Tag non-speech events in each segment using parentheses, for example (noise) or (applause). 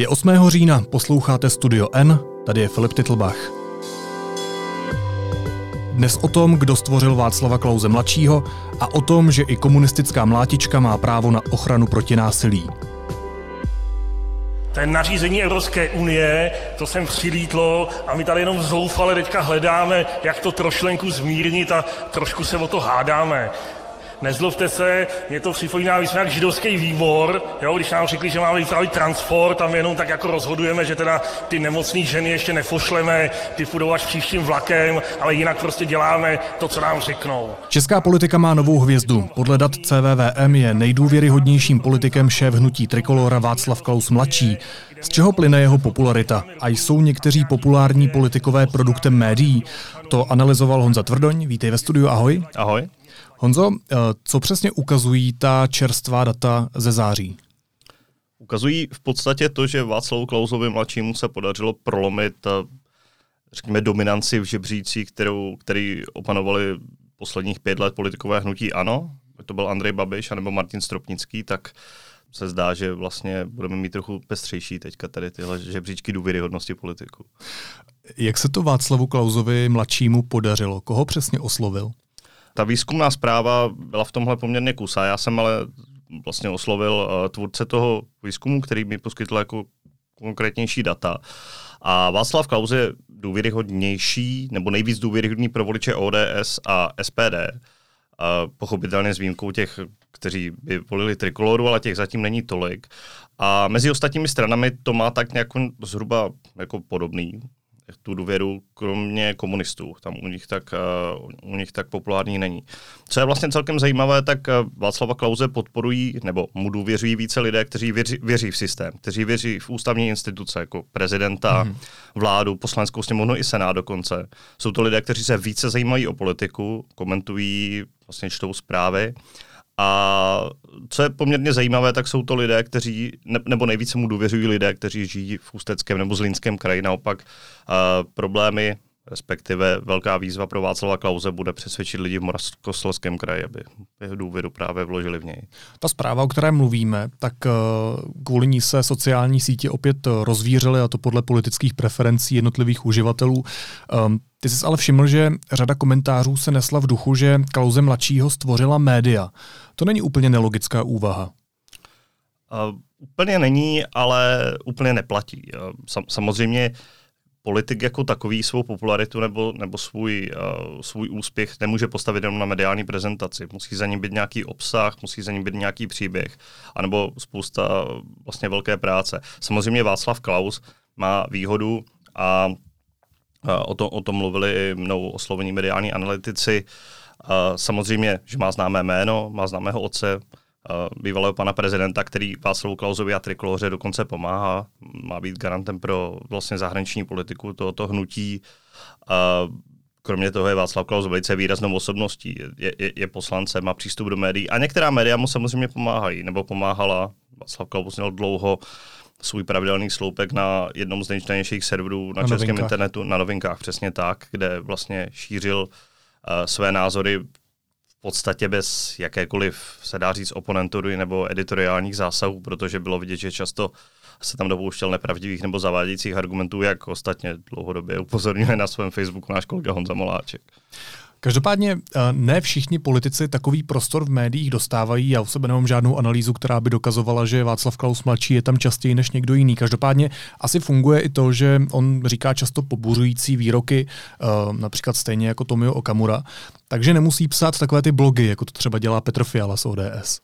Je 8. října, posloucháte Studio N, tady je Filip Titlbach. Dnes o tom, kdo stvořil Václava Klauze mladšího a o tom, že i komunistická mlátička má právo na ochranu proti násilí. To je nařízení Evropské unie, to sem přilítlo a my tady jenom zoufale teďka hledáme, jak to trošlenku zmírnit a trošku se o to hádáme. Nezlobte se, mě to připomíná, my jsme jak židovský výbor, jo, když nám řekli, že máme vypravit transport a my jenom tak jako rozhodujeme, že teda ty nemocné ženy ještě nefošleme, ty půjdou až příštím vlakem, ale jinak prostě děláme to, co nám řeknou. Česká politika má novou hvězdu. Podle dat CVVM je nejdůvěryhodnějším politikem šéf hnutí Trikolora Václav Klaus mladší. Z čeho plyne jeho popularita? A jsou někteří populární politikové produktem médií? To analyzoval Honza Tvrdoň. Vítej ve studiu, ahoj. Ahoj. Honzo, eh, co přesně ukazují ta čerstvá data ze září? Ukazují v podstatě to, že Václavu Klausovi mladšímu se podařilo prolomit eh, řekněme, dominanci v žebřících, kterou, který opanovali posledních pět let politikové hnutí ANO, to byl Andrej Babiš nebo Martin Stropnický, tak se zdá, že vlastně budeme mít trochu pestřejší teďka tady tyhle žebříčky důvěryhodnosti politiku. Jak se to Václavu Klausovi mladšímu podařilo? Koho přesně oslovil? Ta výzkumná zpráva byla v tomhle poměrně kusá. Já jsem ale vlastně oslovil uh, tvůrce toho výzkumu, který mi poskytl jako konkrétnější data. A Václav Klaus je důvěryhodnější, nebo nejvíc důvěryhodný pro voliče ODS a SPD. A pochopitelně s výjimkou těch, kteří by volili trikoloru, ale těch zatím není tolik. A mezi ostatními stranami to má tak nějak zhruba jako podobný tu důvěru, kromě komunistů. Tam u nich tak, uh, u nich tak populární není. Co je vlastně celkem zajímavé, tak uh, Václava Klauze podporují, nebo mu důvěřují více lidé, kteří věří, věří v systém, kteří věří v ústavní instituce, jako prezidenta, mm. vládu, poslaneckou sněmovnu i senát dokonce. Jsou to lidé, kteří se více zajímají o politiku, komentují, vlastně čtou zprávy a co je poměrně zajímavé, tak jsou to lidé, kteří, ne, nebo nejvíce mu důvěřují lidé, kteří žijí v Ústeckém nebo Zlínském kraji. Naopak uh, problémy, respektive velká výzva pro Václava Klauze bude přesvědčit lidi v Moravskoslezském kraji, aby důvěru právě vložili v něj. Ta zpráva, o které mluvíme, tak uh, kvůli ní se sociální sítě opět rozvířily, a to podle politických preferencí jednotlivých uživatelů. Um, ty jsi ale všiml, že řada komentářů se nesla v duchu, že Klauze mladšího stvořila média. To není úplně nelogická úvaha. Uh, úplně není, ale úplně neplatí. Uh, sam, samozřejmě politik jako takový svou popularitu nebo, nebo svůj, uh, svůj úspěch nemůže postavit jenom na mediální prezentaci. Musí za ním být nějaký obsah, musí za ním být nějaký příběh, anebo spousta vlastně velké práce. Samozřejmě Václav Klaus má výhodu a O, to, o tom mluvili i mnou oslovení mediální analytici. Samozřejmě, že má známé jméno, má známého otce, bývalého pana prezidenta, který Václavu Klausovi a Trikoloře dokonce pomáhá, má být garantem pro vlastně zahraniční politiku tohoto hnutí. Kromě toho je Václav Klaus velice výraznou osobností, je, je, je poslancem, má přístup do médií a některá média mu samozřejmě pomáhají, nebo pomáhala. Václav Klaus měl dlouho uh, svůj pravidelný sloupek na jednom z nejčtenějších serverů na, na českém novinkách. internetu, na novinkách, přesně tak, kde vlastně šířil uh, své názory podstatě bez jakékoliv, se dá říct, oponentury nebo editoriálních zásahů, protože bylo vidět, že často se tam dopouštěl nepravdivých nebo zavádějících argumentů, jak ostatně dlouhodobě upozorňuje na svém Facebooku náš kolega Honza Moláček. Každopádně eh, ne všichni politici takový prostor v médiích dostávají. Já u sebe nemám žádnou analýzu, která by dokazovala, že Václav Klaus mladší je tam častěji než někdo jiný. Každopádně asi funguje i to, že on říká často pobuřující výroky, eh, například stejně jako Tomio Okamura, takže nemusí psát takové ty blogy, jako to třeba dělá Petr Fiala z ODS.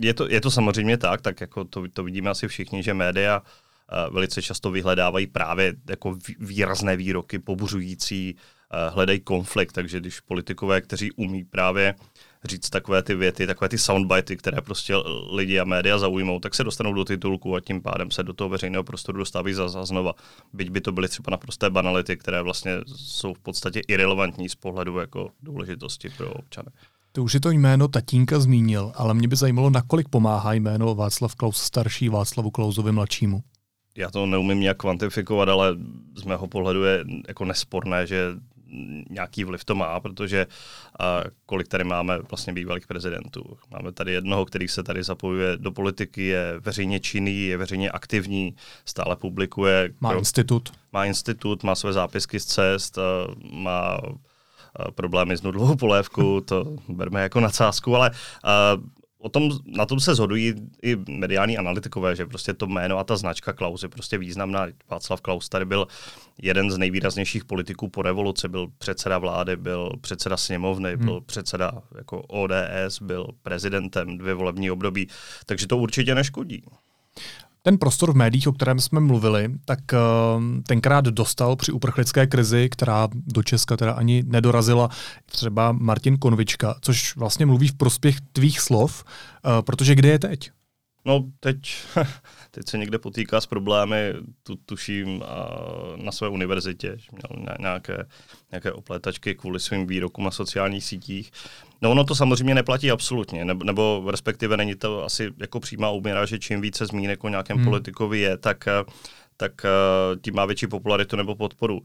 Je to, je to samozřejmě tak, tak jako to, to vidíme asi všichni, že média uh, velice často vyhledávají právě jako výrazné výroky, pobuřující, Eh, hledají konflikt, takže když politikové, kteří umí právě říct takové ty věty, takové ty soundbity, které prostě lidi a média zaujmou, tak se dostanou do titulku a tím pádem se do toho veřejného prostoru dostávají za, za znova. Byť by to byly třeba naprosté banality, které vlastně jsou v podstatě irrelevantní z pohledu jako důležitosti pro občany. To už je to jméno tatínka zmínil, ale mě by zajímalo, nakolik pomáhá jméno Václav Klaus starší Václavu Klausovi mladšímu já to neumím nějak kvantifikovat, ale z mého pohledu je jako nesporné, že nějaký vliv to má, protože a kolik tady máme vlastně bývalých prezidentů. Máme tady jednoho, který se tady zapojuje do politiky, je veřejně činný, je veřejně aktivní, stále publikuje. Má institut. Má institut, má své zápisky z cest, má problémy s nudlovou polévkou, to berme jako nadsázku, ale o tom, na tom se shodují i mediální analytikové, že prostě to jméno a ta značka Klaus je prostě významná. Václav Klaus tady byl jeden z nejvýraznějších politiků po revoluci, byl předseda vlády, byl předseda sněmovny, hmm. byl předseda jako ODS, byl prezidentem dvě volební období, takže to určitě neškodí. Ten prostor v médiích, o kterém jsme mluvili, tak uh, tenkrát dostal při uprchlické krizi, která do Česka teda ani nedorazila, třeba Martin Konvička, což vlastně mluví v prospěch tvých slov, uh, protože kde je teď? No teď, (laughs) teď se někde potýká s problémy, tu, tuším, na své univerzitě, měl nějaké, nějaké opletačky kvůli svým výrokům na sociálních sítích. No ono to samozřejmě neplatí absolutně, nebo, nebo respektive není to asi jako přímá úměra, že čím více zmínek o nějakém hmm. politikovi je, tak, tak tím má větší popularitu nebo podporu.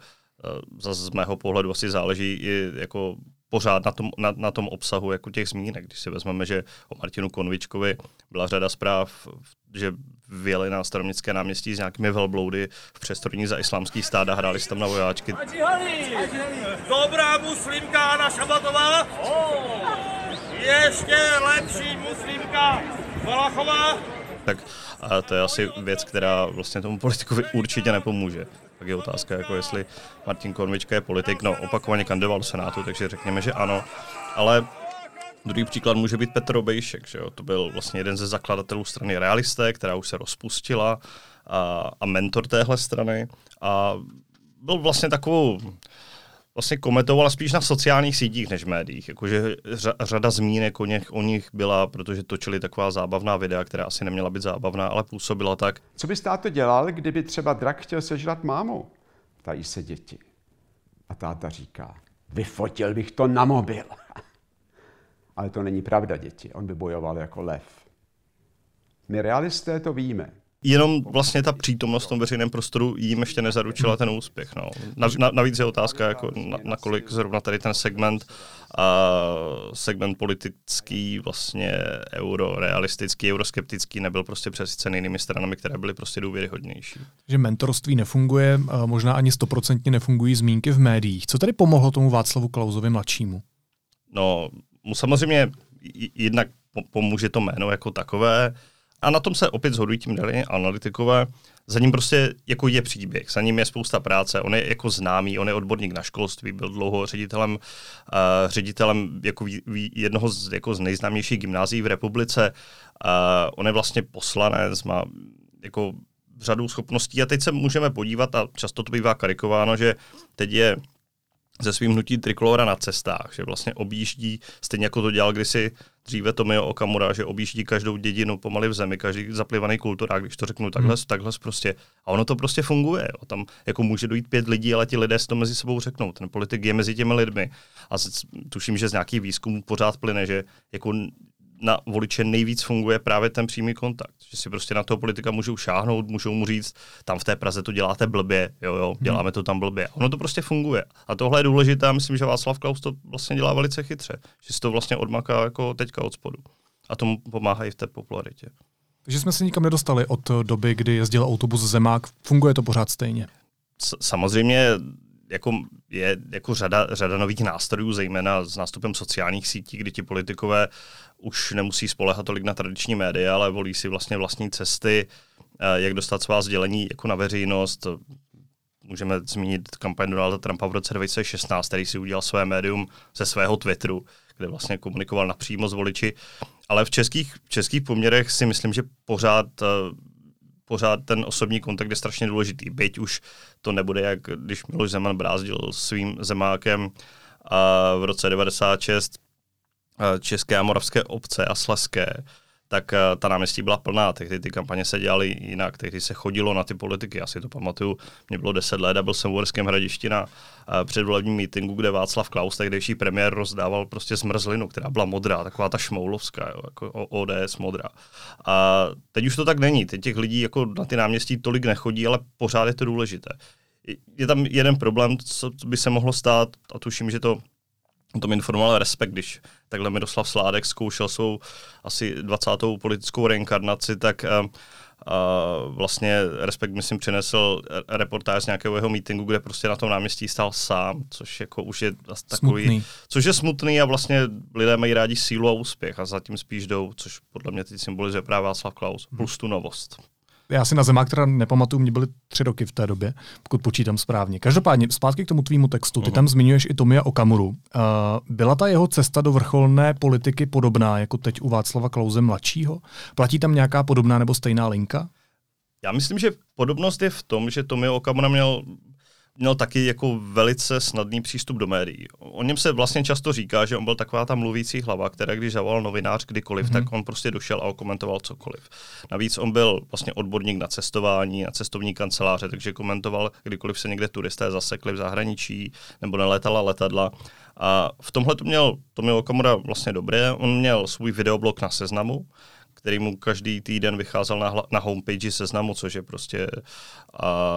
Zase z mého pohledu asi záleží i jako pořád na tom, na, na tom obsahu jako těch zmínek. Když si vezmeme, že o Martinu Konvičkovi byla řada zpráv, že vyjeli na staroměstské náměstí s nějakými velbloudy v přestorní za islámský stád a hráli tam na vojáčky. Dobrá muslimka Anna Šabatová. Ještě lepší muslimka Valachová. Tak a to je asi věc, která vlastně tomu politikovi určitě nepomůže. Tak je otázka, jako jestli Martin Korvička je politik, no opakovaně kandidoval do Senátu, takže řekněme, že ano. Ale Druhý příklad může být Petr Obejšek, že jo? to byl vlastně jeden ze zakladatelů strany Realisté, která už se rozpustila a, a mentor téhle strany a byl vlastně takovou vlastně komentovala spíš na sociálních sítích než médiích. Jakože řada zmínek o nich, o nich byla, protože točili taková zábavná videa, která asi neměla být zábavná, ale působila tak. Co by táto dělal, kdyby třeba drak chtěl sežrat mámu? Tají se děti. A táta říká, vyfotil bych to na mobil. Ale to není pravda, děti. On by bojoval jako lev. My realisté to víme jenom vlastně ta přítomnost v tom veřejném prostoru jim ještě nezaručila ten úspěch. No. Na, navíc je otázka, jako na, nakolik zrovna tady ten segment a segment politický, vlastně euro, realistický, euroskeptický nebyl prostě přesycen jinými stranami, které byly prostě důvěryhodnější. Že mentorství nefunguje, možná ani stoprocentně nefungují zmínky v médiích. Co tady pomohlo tomu Václavu Klausovi mladšímu? No, mu samozřejmě jednak pomůže to jméno jako takové, a na tom se opět zhodují tím dali analytikové. Za ním prostě jako je příběh, za ním je spousta práce, on je jako známý, on je odborník na školství, byl dlouho ředitelem, uh, ředitelem jako ví, ví, jednoho z, jako z nejznámějších gymnázií v republice. Uh, on je vlastně poslanec, má jako řadu schopností a teď se můžeme podívat, a často to bývá karikováno, že teď je ze svým hnutí trikolora na cestách, že vlastně objíždí, stejně jako to dělal kdysi dříve Tomio Okamura, že objíždí každou dědinu pomaly v zemi, každý zaplivaný kulturák, když to řeknu takhle, hmm. takhle prostě. A ono to prostě funguje. Jo. Tam jako může dojít pět lidí, ale ti lidé si to mezi sebou řeknou. Ten politik je mezi těmi lidmi. A tuším, že z nějakých výzkumů pořád plyne, že jako na voliče nejvíc funguje právě ten přímý kontakt. Že si prostě na toho politika můžou šáhnout, můžou mu říct, tam v té Praze to děláte blbě, jo, jo, hmm. děláme to tam blbě. Ono to prostě funguje. A tohle je důležité, myslím, že Václav Klaus to vlastně dělá velice chytře, že si to vlastně odmaká jako teďka od spodu. A tomu pomáhají v té popularitě. Takže jsme se nikam nedostali od doby, kdy jezdil autobus Zemák. Funguje to pořád stejně? S- samozřejmě jako je jako řada, řada nových nástrojů, zejména s nástupem sociálních sítí, kdy ti politikové už nemusí spolehat tolik na tradiční média, ale volí si vlastně vlastní cesty, eh, jak dostat svá sdělení jako na veřejnost. Můžeme zmínit kampaň Donalda Trumpa v roce 2016, který si udělal své médium ze svého Twitteru, kde vlastně komunikoval napřímo s voliči. Ale v českých, v českých poměrech si myslím, že pořád eh, pořád ten osobní kontakt je strašně důležitý. Byť už to nebude, jak když Miloš Zeman brázdil svým zemákem a v roce 96 české a moravské obce a sleské, tak uh, ta náměstí byla plná, tehdy ty kampaně se dělaly jinak, tehdy se chodilo na ty politiky, já si to pamatuju, mě bylo 10 let a byl jsem v Uherském hradišti na uh, předvolebním mítingu, kde Václav Klaus, tehdejší premiér, rozdával prostě zmrzlinu, která byla modrá, taková ta šmoulovská, jo, jako ODS modrá. A teď už to tak není, teď těch lidí jako na ty náměstí tolik nechodí, ale pořád je to důležité. je tam jeden problém, co by se mohlo stát, a tuším, že to o tom informoval Respekt, když takhle Miroslav Sládek zkoušel svou asi 20. politickou reinkarnaci, tak uh, vlastně Respekt, myslím, přinesl reportáž z nějakého jeho meetingu, kde prostě na tom náměstí stál sám, což jako už je takový, smutný. což je smutný a vlastně lidé mají rádi sílu a úspěch a zatím spíš jdou, což podle mě teď symbolizuje právě Václav Klaus, plus tu novost já si na zemák teda nepamatuju, mě byly tři roky v té době, pokud počítám správně. Každopádně, zpátky k tomu tvýmu textu, ty uh-huh. tam zmiňuješ i Tomia Okamuru. Uh, byla ta jeho cesta do vrcholné politiky podobná jako teď u Václava Klauze mladšího? Platí tam nějaká podobná nebo stejná linka? Já myslím, že podobnost je v tom, že Tomio Okamura měl měl taky jako velice snadný přístup do médií. O něm se vlastně často říká, že on byl taková ta mluvící hlava, která když zavolal novinář kdykoliv, mm-hmm. tak on prostě došel a okomentoval cokoliv. Navíc on byl vlastně odborník na cestování, na cestovní kanceláře, takže komentoval, kdykoliv se někde turisté zasekli v zahraničí nebo nelétala letadla. A v tomhle to měl Tomio Okamura vlastně dobré. On měl svůj videoblog na seznamu, který mu každý týden vycházel na, na homepage seznamu, což je prostě, a,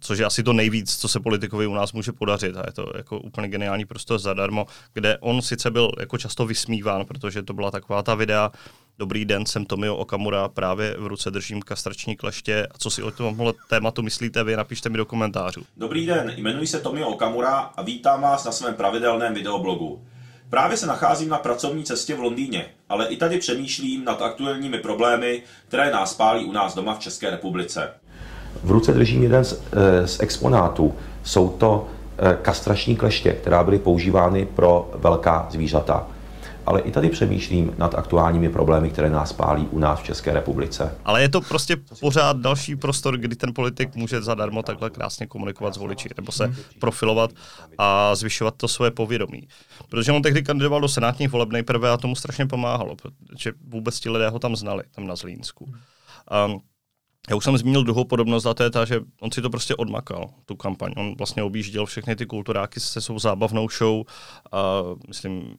což je asi to nejvíc, co se politikovi u nás může podařit a je to jako úplně geniální prostor zadarmo, kde on sice byl jako často vysmíván, protože to byla taková ta videa, Dobrý den, jsem Tomio Okamura, právě v ruce držím kastrační kleště. A co si o tomhle tématu myslíte vy, napište mi do komentářů. Dobrý den, jmenuji se Tomio Okamura a vítám vás na svém pravidelném videoblogu. Právě se nacházím na pracovní cestě v Londýně, ale i tady přemýšlím nad aktuálními problémy, které nás pálí u nás doma v České republice. V ruce držím jeden z, eh, z exponátů. Jsou to eh, kastrační kleště, která byly používány pro velká zvířata ale i tady přemýšlím nad aktuálními problémy, které nás pálí u nás v České republice. Ale je to prostě pořád další prostor, kdy ten politik může zadarmo takhle krásně komunikovat s voliči, nebo se profilovat a zvyšovat to své povědomí. Protože on tehdy kandidoval do senátních voleb nejprve a tomu strašně pomáhalo, protože vůbec ti lidé ho tam znali, tam na Zlínsku. Um, já už jsem zmínil druhou podobnost a to je ta, že on si to prostě odmakal, tu kampaň. On vlastně objížděl všechny ty kulturáky se svou zábavnou show a myslím,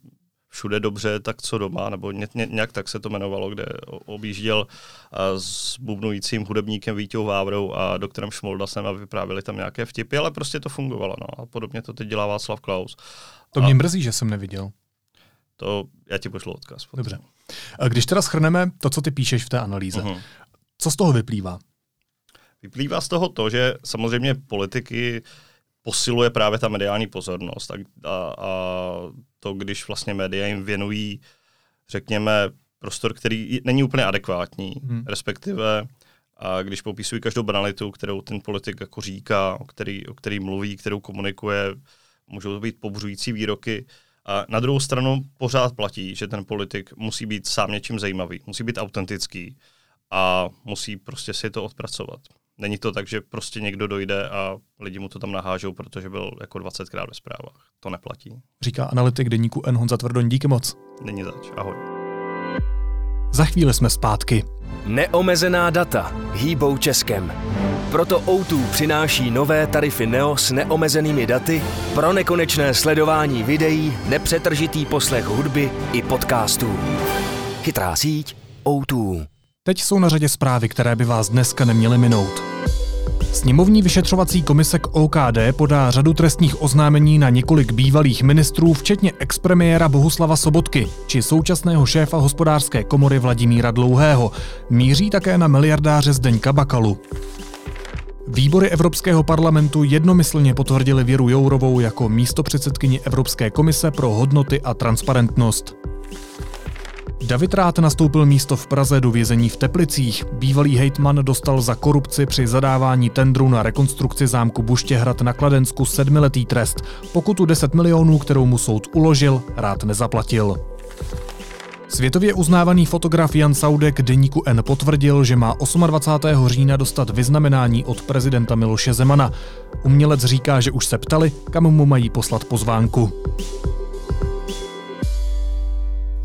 všude dobře, tak co doma, nebo ně, ně, nějak tak se to jmenovalo, kde objížděl s bubnujícím hudebníkem Vítěou Vávrou a doktorem Šmoldasem a vyprávěli tam nějaké vtipy, ale prostě to fungovalo. No. A podobně to teď dělá Václav Klaus. To mě a mrzí, že jsem neviděl. To já ti pošlu odkaz. Potom. Dobře. A když teda schrneme to, co ty píšeš v té analýze, uh-huh. co z toho vyplývá? Vyplývá z toho to, že samozřejmě politiky posiluje právě ta mediální pozornost. A, a, a to, když vlastně média jim věnují, řekněme, prostor, který není úplně adekvátní, hmm. respektive a když popisují každou banalitu, kterou ten politik jako říká, o který, o který mluví, kterou komunikuje, můžou to být pobřující výroky. A na druhou stranu pořád platí, že ten politik musí být sám něčím zajímavý, musí být autentický a musí prostě si to odpracovat. Není to tak, že prostě někdo dojde a lidi mu to tam nahážou, protože byl jako 20krát ve zprávách. To neplatí. Říká analytik deníku N. Honza Tvrdoň. Díky moc. Není zač. Ahoj. Za chvíli jsme zpátky. Neomezená data hýbou Českem. Proto O2 přináší nové tarify Neo s neomezenými daty pro nekonečné sledování videí, nepřetržitý poslech hudby i podcastů. Chytrá síť O2. Teď jsou na řadě zprávy, které by vás dneska neměly minout. Sněmovní vyšetřovací komise k OKD podá řadu trestních oznámení na několik bývalých ministrů, včetně expremiéra Bohuslava Sobotky či současného šéfa hospodářské komory Vladimíra Dlouhého. Míří také na miliardáře Zdeňka Bakalu. Výbory Evropského parlamentu jednomyslně potvrdili Věru Jourovou jako místopředsedkyni Evropské komise pro hodnoty a transparentnost. David Rát nastoupil místo v Praze do vězení v Teplicích. Bývalý hejtman dostal za korupci při zadávání tendru na rekonstrukci zámku Buštěhrad na Kladensku sedmiletý trest. Pokutu 10 milionů, kterou mu soud uložil, Rát nezaplatil. Světově uznávaný fotograf Jan Saudek deníku N potvrdil, že má 28. října dostat vyznamenání od prezidenta Miloše Zemana. Umělec říká, že už se ptali, kam mu mají poslat pozvánku.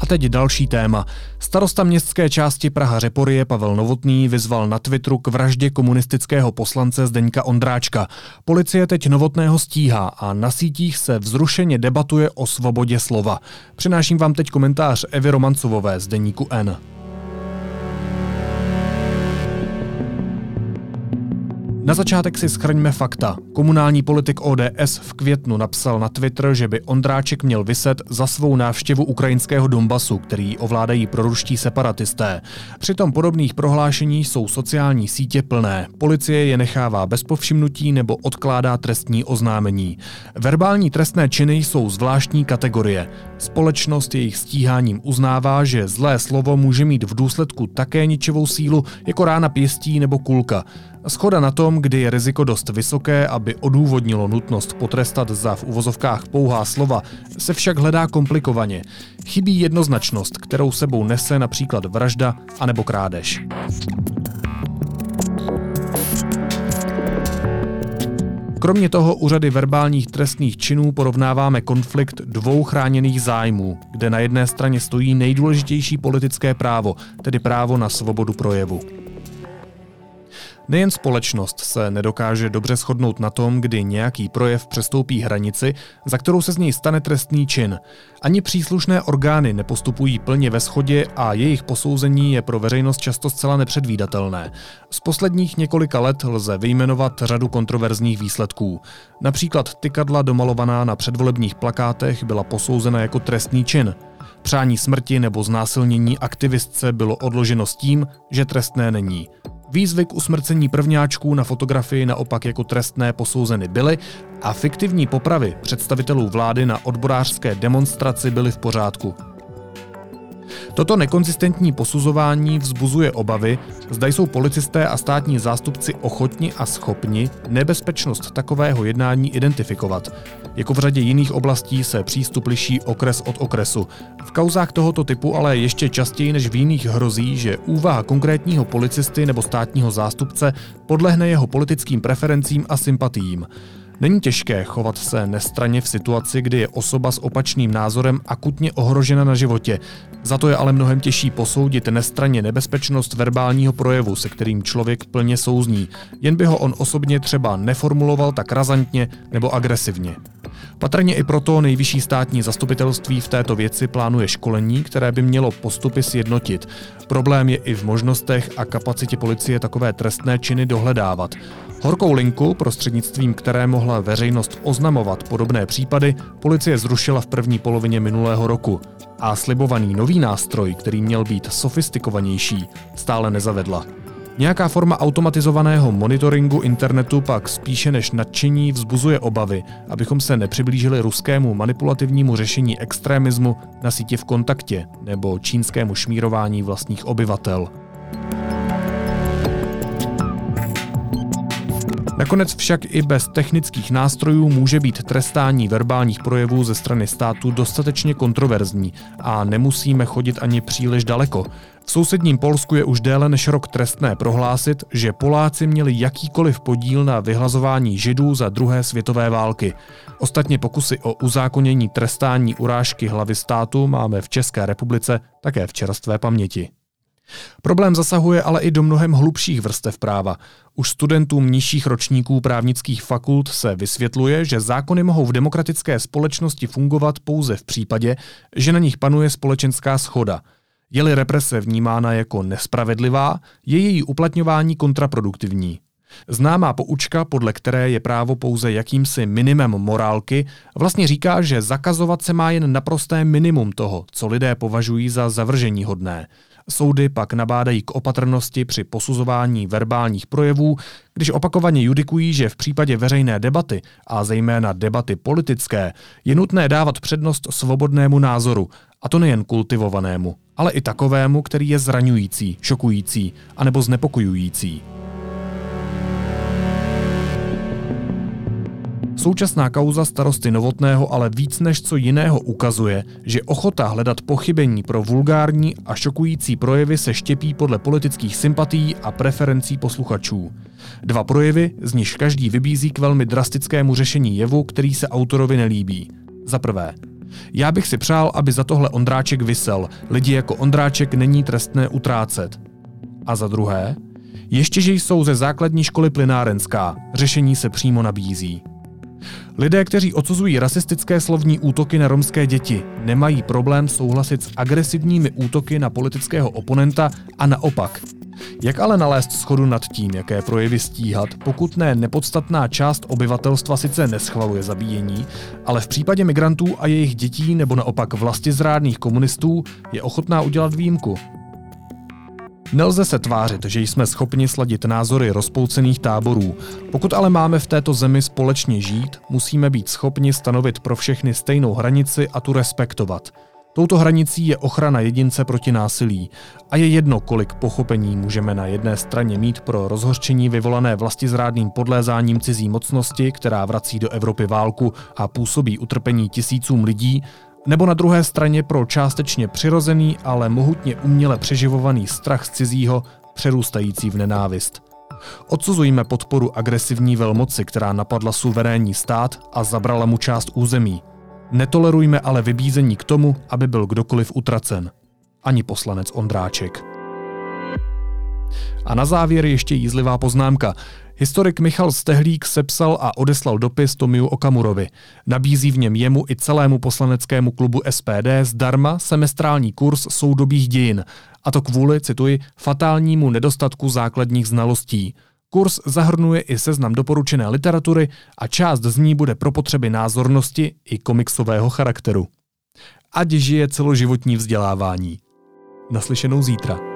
A teď další téma. Starosta městské části Praha Řeporie Pavel Novotný vyzval na Twitteru k vraždě komunistického poslance Zdeňka Ondráčka. Policie teď Novotného stíhá a na sítích se vzrušeně debatuje o svobodě slova. Přináším vám teď komentář Evy Romancovové z deníku N. Na začátek si schrňme fakta. Komunální politik ODS v květnu napsal na Twitter, že by Ondráček měl vyset za svou návštěvu ukrajinského Donbasu, který ovládají proruští separatisté. Přitom podobných prohlášení jsou sociální sítě plné. Policie je nechává bez povšimnutí nebo odkládá trestní oznámení. Verbální trestné činy jsou zvláštní kategorie. Společnost jejich stíháním uznává, že zlé slovo může mít v důsledku také ničivou sílu jako rána pěstí nebo kulka. Schoda na tom, kdy je riziko dost vysoké, aby odůvodnilo nutnost potrestat za v uvozovkách pouhá slova, se však hledá komplikovaně. Chybí jednoznačnost, kterou sebou nese například vražda anebo krádež. Kromě toho u řady verbálních trestných činů porovnáváme konflikt dvou chráněných zájmů, kde na jedné straně stojí nejdůležitější politické právo, tedy právo na svobodu projevu. Nejen společnost se nedokáže dobře shodnout na tom, kdy nějaký projev přestoupí hranici, za kterou se z něj stane trestný čin. Ani příslušné orgány nepostupují plně ve shodě a jejich posouzení je pro veřejnost často zcela nepředvídatelné. Z posledních několika let lze vyjmenovat řadu kontroverzních výsledků. Například tykadla domalovaná na předvolebních plakátech byla posouzena jako trestný čin. Přání smrti nebo znásilnění aktivistce bylo odloženo s tím, že trestné není. Výzvy k usmrcení prvňáčků na fotografii naopak jako trestné posouzeny byly a fiktivní popravy představitelů vlády na odborářské demonstraci byly v pořádku. Toto nekonzistentní posuzování vzbuzuje obavy, zda jsou policisté a státní zástupci ochotni a schopni nebezpečnost takového jednání identifikovat. Jako v řadě jiných oblastí se přístup liší okres od okresu. V kauzách tohoto typu ale ještě častěji než v jiných hrozí, že úvaha konkrétního policisty nebo státního zástupce podlehne jeho politickým preferencím a sympatiím. Není těžké chovat se nestraně v situaci, kdy je osoba s opačným názorem akutně ohrožena na životě. Za to je ale mnohem těžší posoudit nestraně nebezpečnost verbálního projevu, se kterým člověk plně souzní, jen by ho on osobně třeba neformuloval tak razantně nebo agresivně. Patrně i proto nejvyšší státní zastupitelství v této věci plánuje školení, které by mělo postupy sjednotit. Problém je i v možnostech a kapacitě policie takové trestné činy dohledávat. Horkou linku, prostřednictvím které mohla veřejnost oznamovat podobné případy, policie zrušila v první polovině minulého roku. A slibovaný nový nástroj, který měl být sofistikovanější, stále nezavedla. Nějaká forma automatizovaného monitoringu internetu pak spíše než nadšení vzbuzuje obavy, abychom se nepřiblížili ruskému manipulativnímu řešení extremismu na síti v kontaktě nebo čínskému šmírování vlastních obyvatel. Nakonec však i bez technických nástrojů může být trestání verbálních projevů ze strany státu dostatečně kontroverzní a nemusíme chodit ani příliš daleko. V sousedním Polsku je už déle než rok trestné prohlásit, že Poláci měli jakýkoliv podíl na vyhlazování židů za druhé světové války. Ostatně pokusy o uzákonění trestání urážky hlavy státu máme v České republice také v čerstvé paměti. Problém zasahuje ale i do mnohem hlubších vrstev práva. Už studentům nižších ročníků právnických fakult se vysvětluje, že zákony mohou v demokratické společnosti fungovat pouze v případě, že na nich panuje společenská schoda. Je-li represe vnímána jako nespravedlivá, je její uplatňování kontraproduktivní. Známá poučka, podle které je právo pouze jakýmsi minimem morálky, vlastně říká, že zakazovat se má jen naprosté minimum toho, co lidé považují za zavržení hodné. Soudy pak nabádají k opatrnosti při posuzování verbálních projevů, když opakovaně judikují, že v případě veřejné debaty, a zejména debaty politické, je nutné dávat přednost svobodnému názoru, a to nejen kultivovanému, ale i takovému, který je zraňující, šokující anebo znepokojující. Současná kauza starosty Novotného ale víc než co jiného ukazuje, že ochota hledat pochybení pro vulgární a šokující projevy se štěpí podle politických sympatí a preferencí posluchačů. Dva projevy, z nichž každý vybízí k velmi drastickému řešení jevu, který se autorovi nelíbí. Za prvé, já bych si přál, aby za tohle Ondráček vysel. Lidi jako Ondráček není trestné utrácet. A za druhé, ještě že jsou ze základní školy plynárenská, řešení se přímo nabízí. Lidé, kteří odsuzují rasistické slovní útoky na romské děti, nemají problém souhlasit s agresivními útoky na politického oponenta a naopak. Jak ale nalézt schodu nad tím, jaké projevy stíhat, pokud ne nepodstatná část obyvatelstva sice neschvaluje zabíjení, ale v případě migrantů a jejich dětí nebo naopak zrádných komunistů je ochotná udělat výjimku? Nelze se tvářit, že jsme schopni sladit názory rozpoucených táborů. Pokud ale máme v této zemi společně žít, musíme být schopni stanovit pro všechny stejnou hranici a tu respektovat. Touto hranicí je ochrana jedince proti násilí. A je jedno, kolik pochopení můžeme na jedné straně mít pro rozhořčení vyvolané vlastizrádným podlézáním cizí mocnosti, která vrací do Evropy válku a působí utrpení tisícům lidí, nebo na druhé straně pro částečně přirozený, ale mohutně uměle přeživovaný strach z cizího, přerůstající v nenávist. Odsuzujme podporu agresivní velmoci, která napadla suverénní stát a zabrala mu část území. Netolerujme ale vybízení k tomu, aby byl kdokoliv utracen. Ani poslanec Ondráček. A na závěr ještě jízlivá poznámka. Historik Michal Stehlík sepsal a odeslal dopis Tomiu Okamurovi. Nabízí v něm jemu i celému poslaneckému klubu SPD zdarma semestrální kurz soudobých dějin, a to kvůli, cituji, fatálnímu nedostatku základních znalostí. Kurs zahrnuje i seznam doporučené literatury a část z ní bude pro potřeby názornosti i komiksového charakteru. Ať žije celoživotní vzdělávání. Naslyšenou zítra.